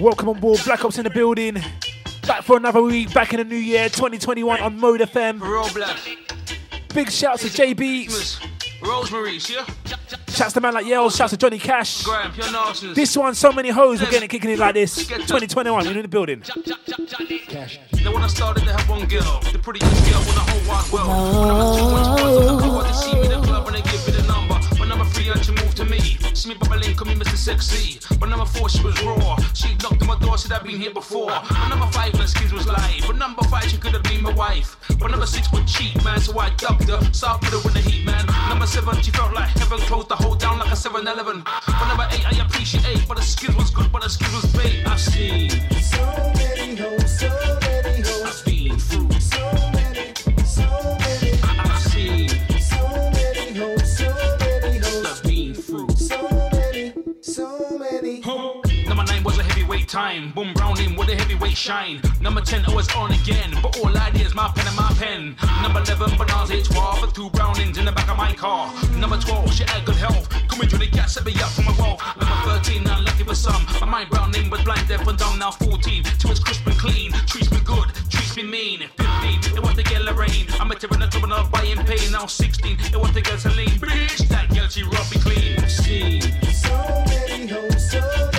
Welcome on board, Black Ops in the building. Back for another week, back in the new year, 2021 on Mode FM. Big shouts to J Beats. Rosemary, yeah? Shouts to man like Yells, shouts to Johnny Cash. This one, so many hoes, we're getting it kicking it like this. 2021, we're in the building. Cash. Now when I started to have one girl, the prettiest girl in the whole wide world. Oh. When I see me the club and they give me the number See me bubbling, call me Mr. Sexy. But number four, she was raw. She knocked on my door, said I've been here before. But number five, her skins was live. But number five, she could have been my wife. But number six would cheat, man, so I dubbed her. So I put her in the heat, man. Number seven, she felt like heaven closed the whole down like a 7 Eleven. But number eight, I appreciate. But the skills was good, but the skills was bait. I've seen so many hoes, so many hoes. I've been through so many, heavyweight time. Boom Browning with a heavyweight shine. Number 10, I was on again. But all I did is my pen and my pen. Number 11, bananas, H12 for two Brownings in the back of my car. Number 12, she had good health. Coming through the gas, set me up for my wealth. Number 13, unlucky for some. My mind Browning was blind, deaf, and dumb. Now 14, she was crisp and clean. Treats me good, treats me mean. 15, it was the girl Lorraine. I'm her in the club and I was buying pain. Now 16, it was the girl Celine. Bitch, that girl, she rubbed me clean. See, so many hoes, so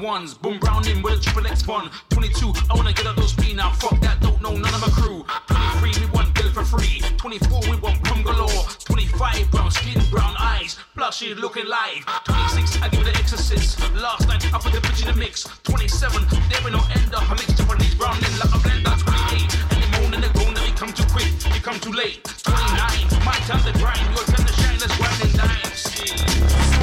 21s. Boom Browning with a triple X one. 22, I wanna get out those speed now. Fuck that, don't know none of my crew. 23, we want bill for free. 24, we want pum galore. 25, brown skin, brown eyes. Blushy looking live. 26, I give it an exorcist. Last night, I put the bitch in the mix. 27, there ain't no ender. I mix Japanese brown in like a blender. 28, and the moan and the groan that they come too quick. You come too late. 29, my time to grind. Your time to shine. Let's grind and dine.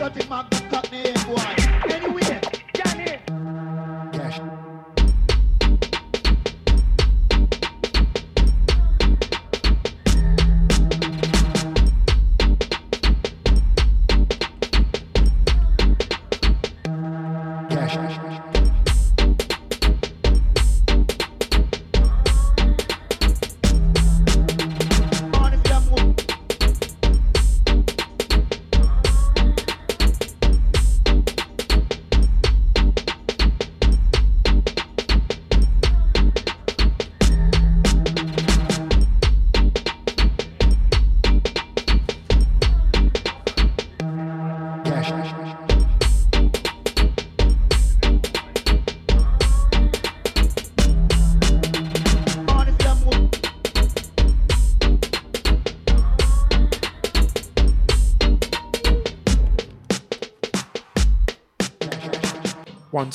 One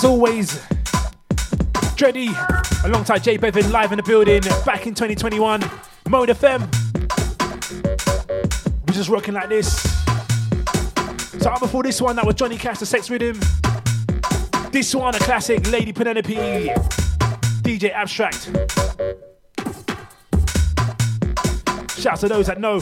As always, Dreddy alongside Jay Bevin, live in the building back in 2021. Mode FM. We're just rocking like this. So out before this one, that was Johnny Cash, the Sex Rhythm. This one, a classic, Lady Penelope, DJ Abstract. Shouts to those that know.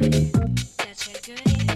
That's your good.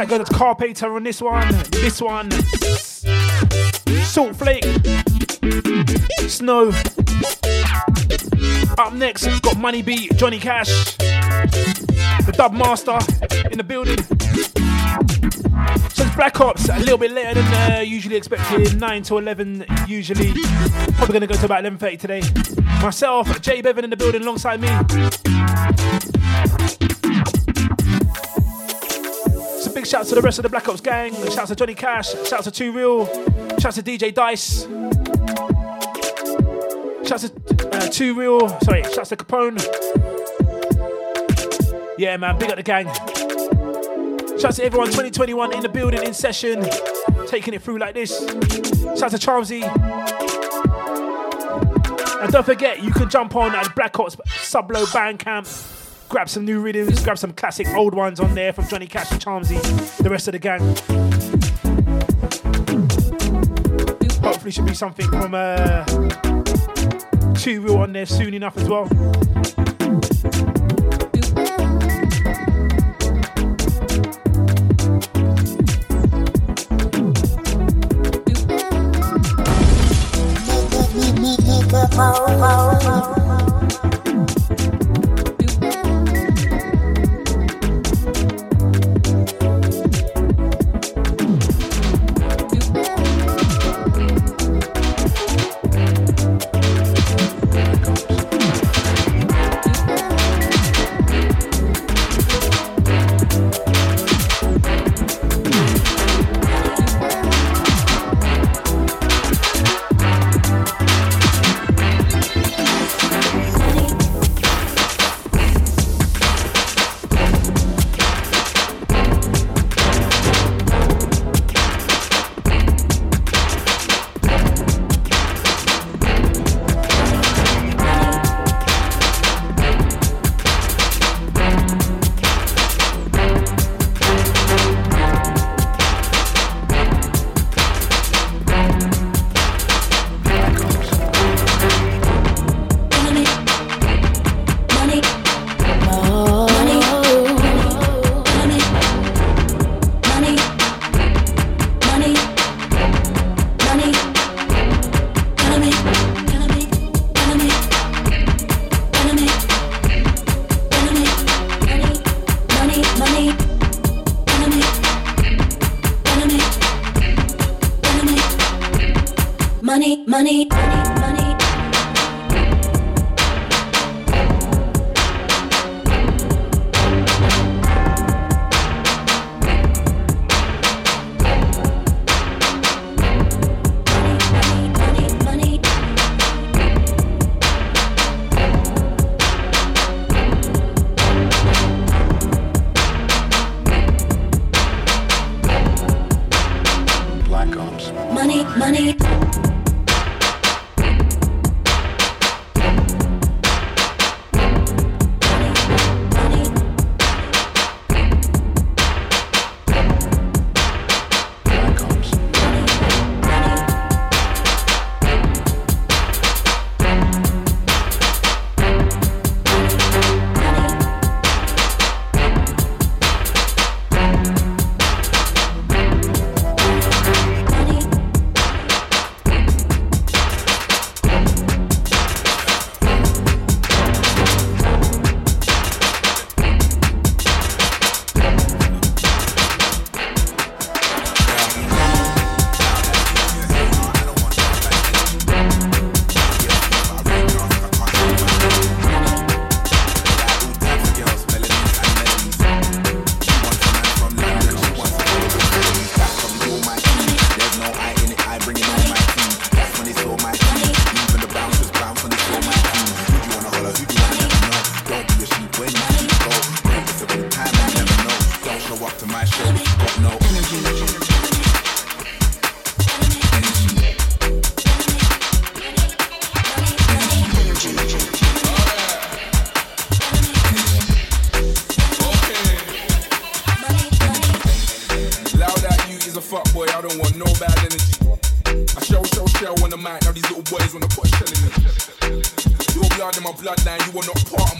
Shout goes to Carpater on this one. This one. Salt Flake. Snow. Up next, got Money Beat, Johnny Cash. The Dub Master in the building. So it's Black Ops, a little bit later than uh, usually expected, 9 to 11 usually. Probably to go to about 11.30 today. Myself, Jay Bevan in the building alongside me. So big shout to the rest of the Black Ops gang. Shout out to Johnny Cash. Shout to Two Real. Shout to DJ Dice. Shout to uh, Too Real. Sorry, shout to Capone. Yeah, man, big up the gang. Shout out to everyone 2021 in the building, in session, taking it through like this. Shout out to Charmsy. And don't forget, you can jump on at Black Ops Sublow Bandcamp, grab some new rhythms, grab some classic old ones on there from Johnny Cash and Charmsy, the rest of the gang. Hopefully, should be something from uh, Too Real on there soon enough as well. blood in my bloodline, you are not part of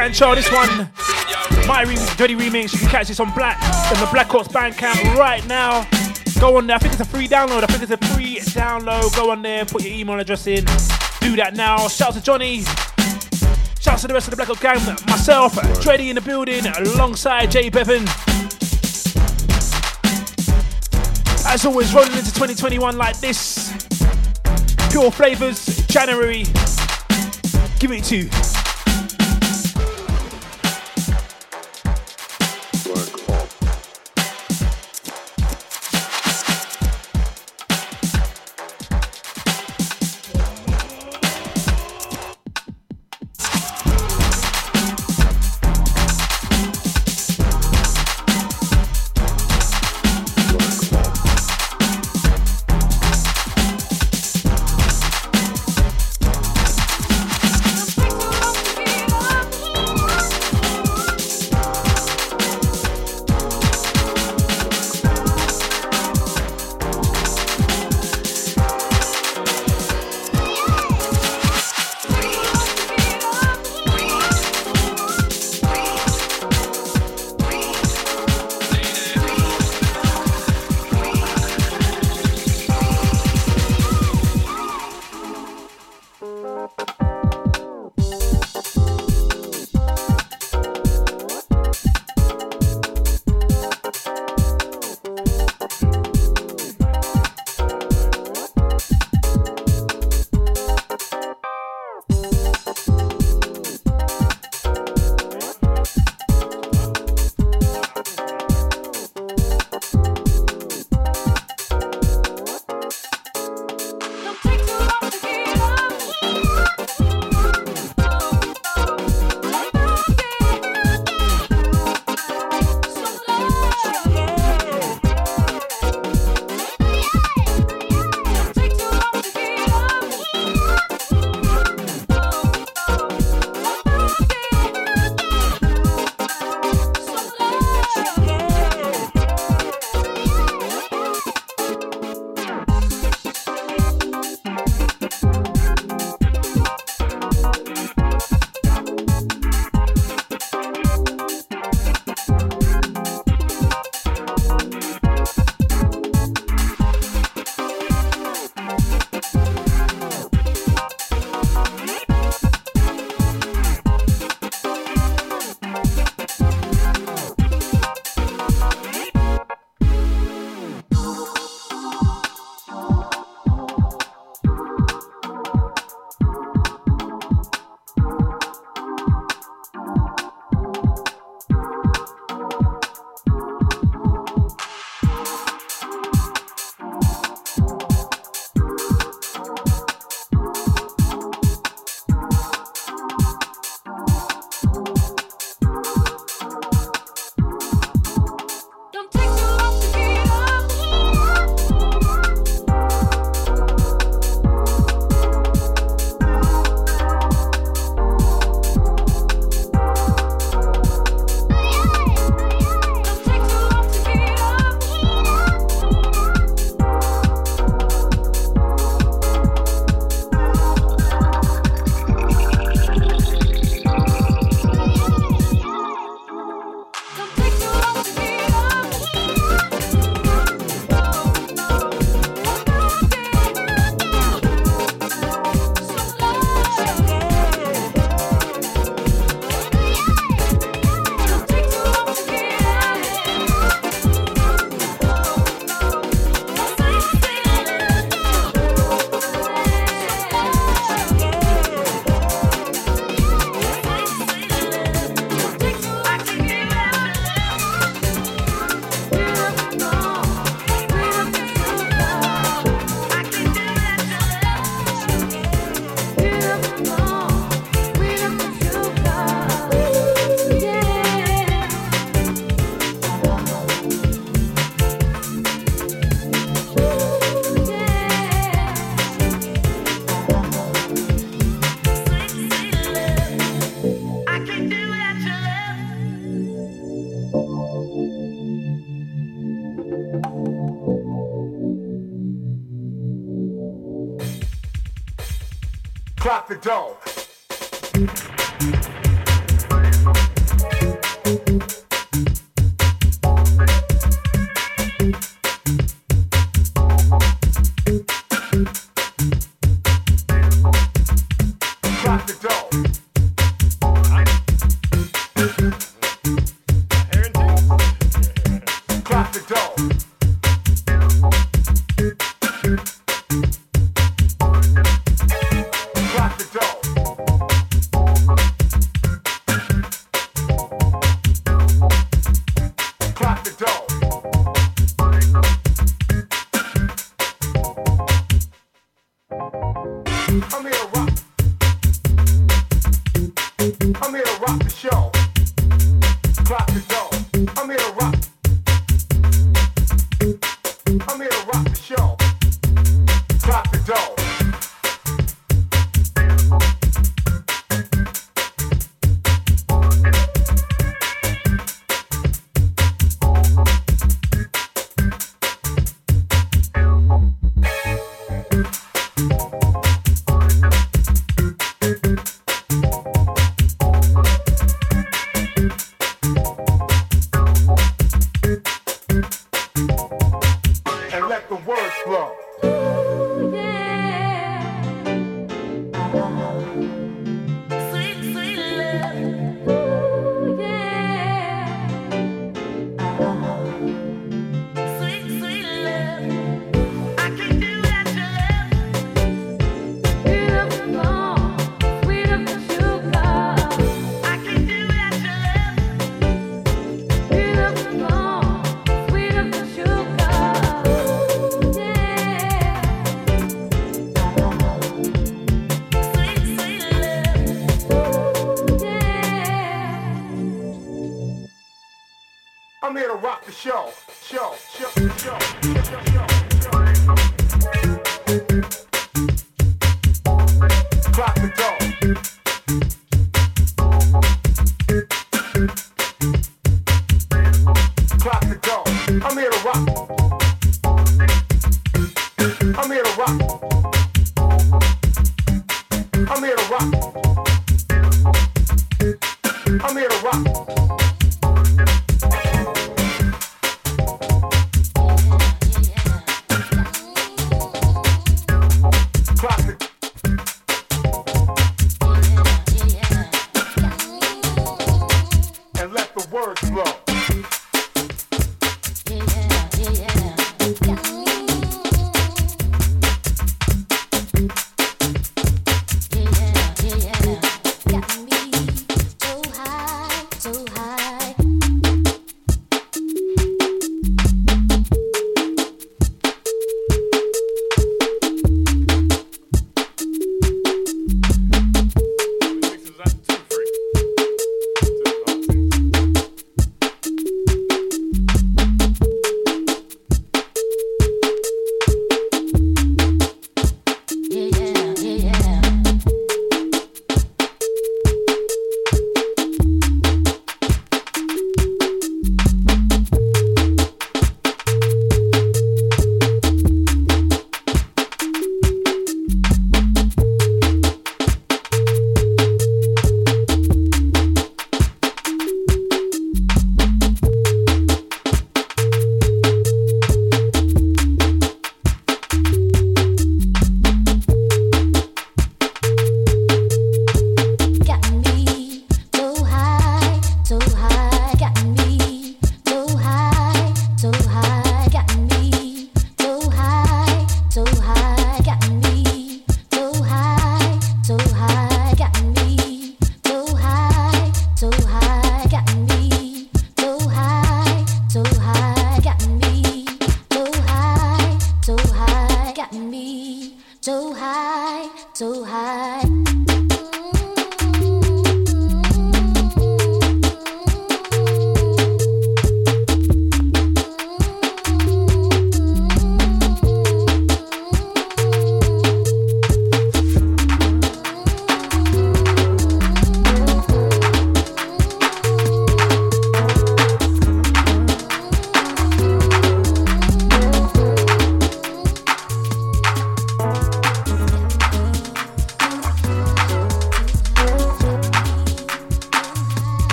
Show. This one, my re- dirty remix. You can catch this on Black on the Black Ops Bandcamp right now. Go on there. I think it's a free download. I think it's a free download. Go on there, put your email address in. Do that now. Shout out to Johnny. Shout out to the rest of the Black Ops gang. Myself, Dreddy in the building, alongside Jay Bevan. As always, rolling into 2021 like this. Pure flavors, January. Give it to you.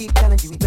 Keep telling you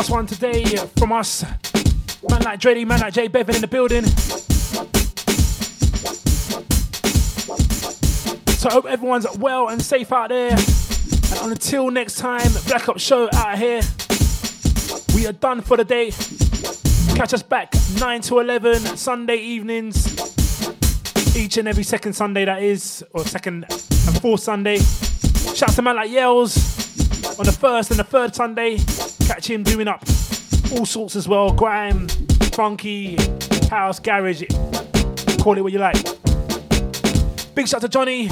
last one today from us. Man like Dreddy, man like Jay Bevan in the building. So I hope everyone's well and safe out there. And until next time, Black Ops Show out here. We are done for the day. Catch us back 9 to 11 Sunday evenings. Each and every second Sunday, that is, or second and fourth Sunday. Shout to man like Yells on the first and the third Sunday. Catch him doing up all sorts as well grime, funky, house, garage. Call it what you like. Big shout to Johnny.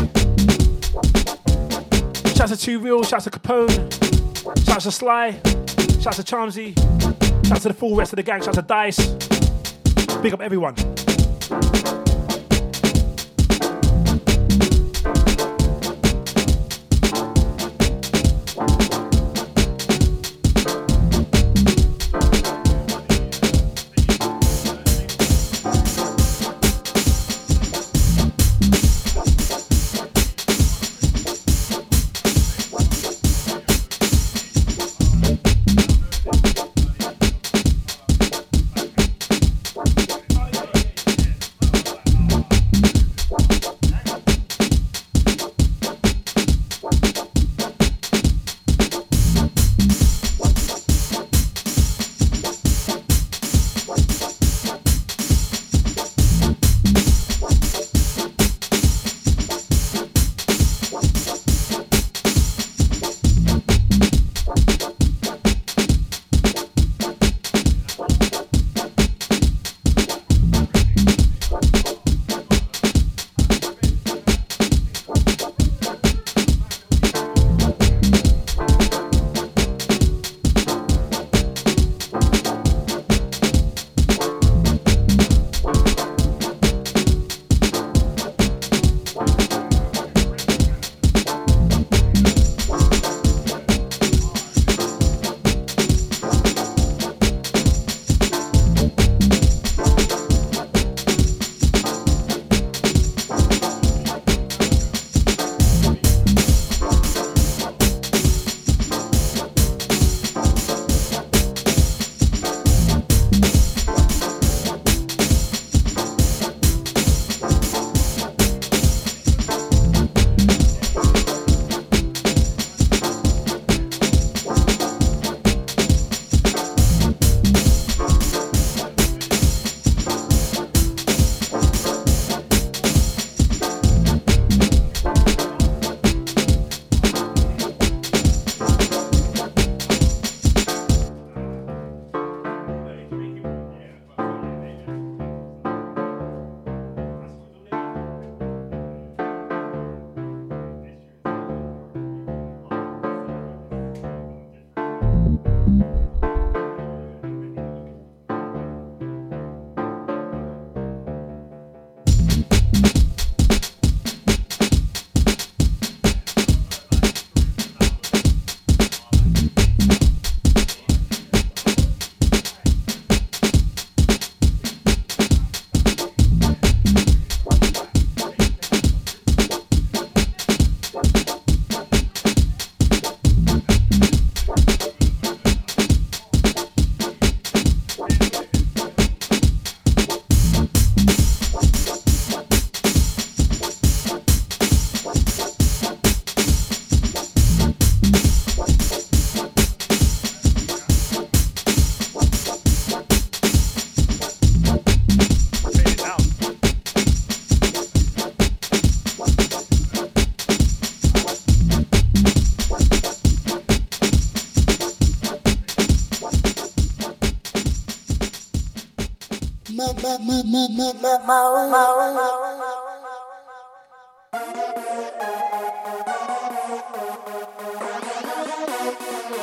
Shout to Two Real. Shout to Capone. Shout to Sly. Shout to Charmsy. Shout to the full rest of the gang. Shout to Dice. Big up everyone.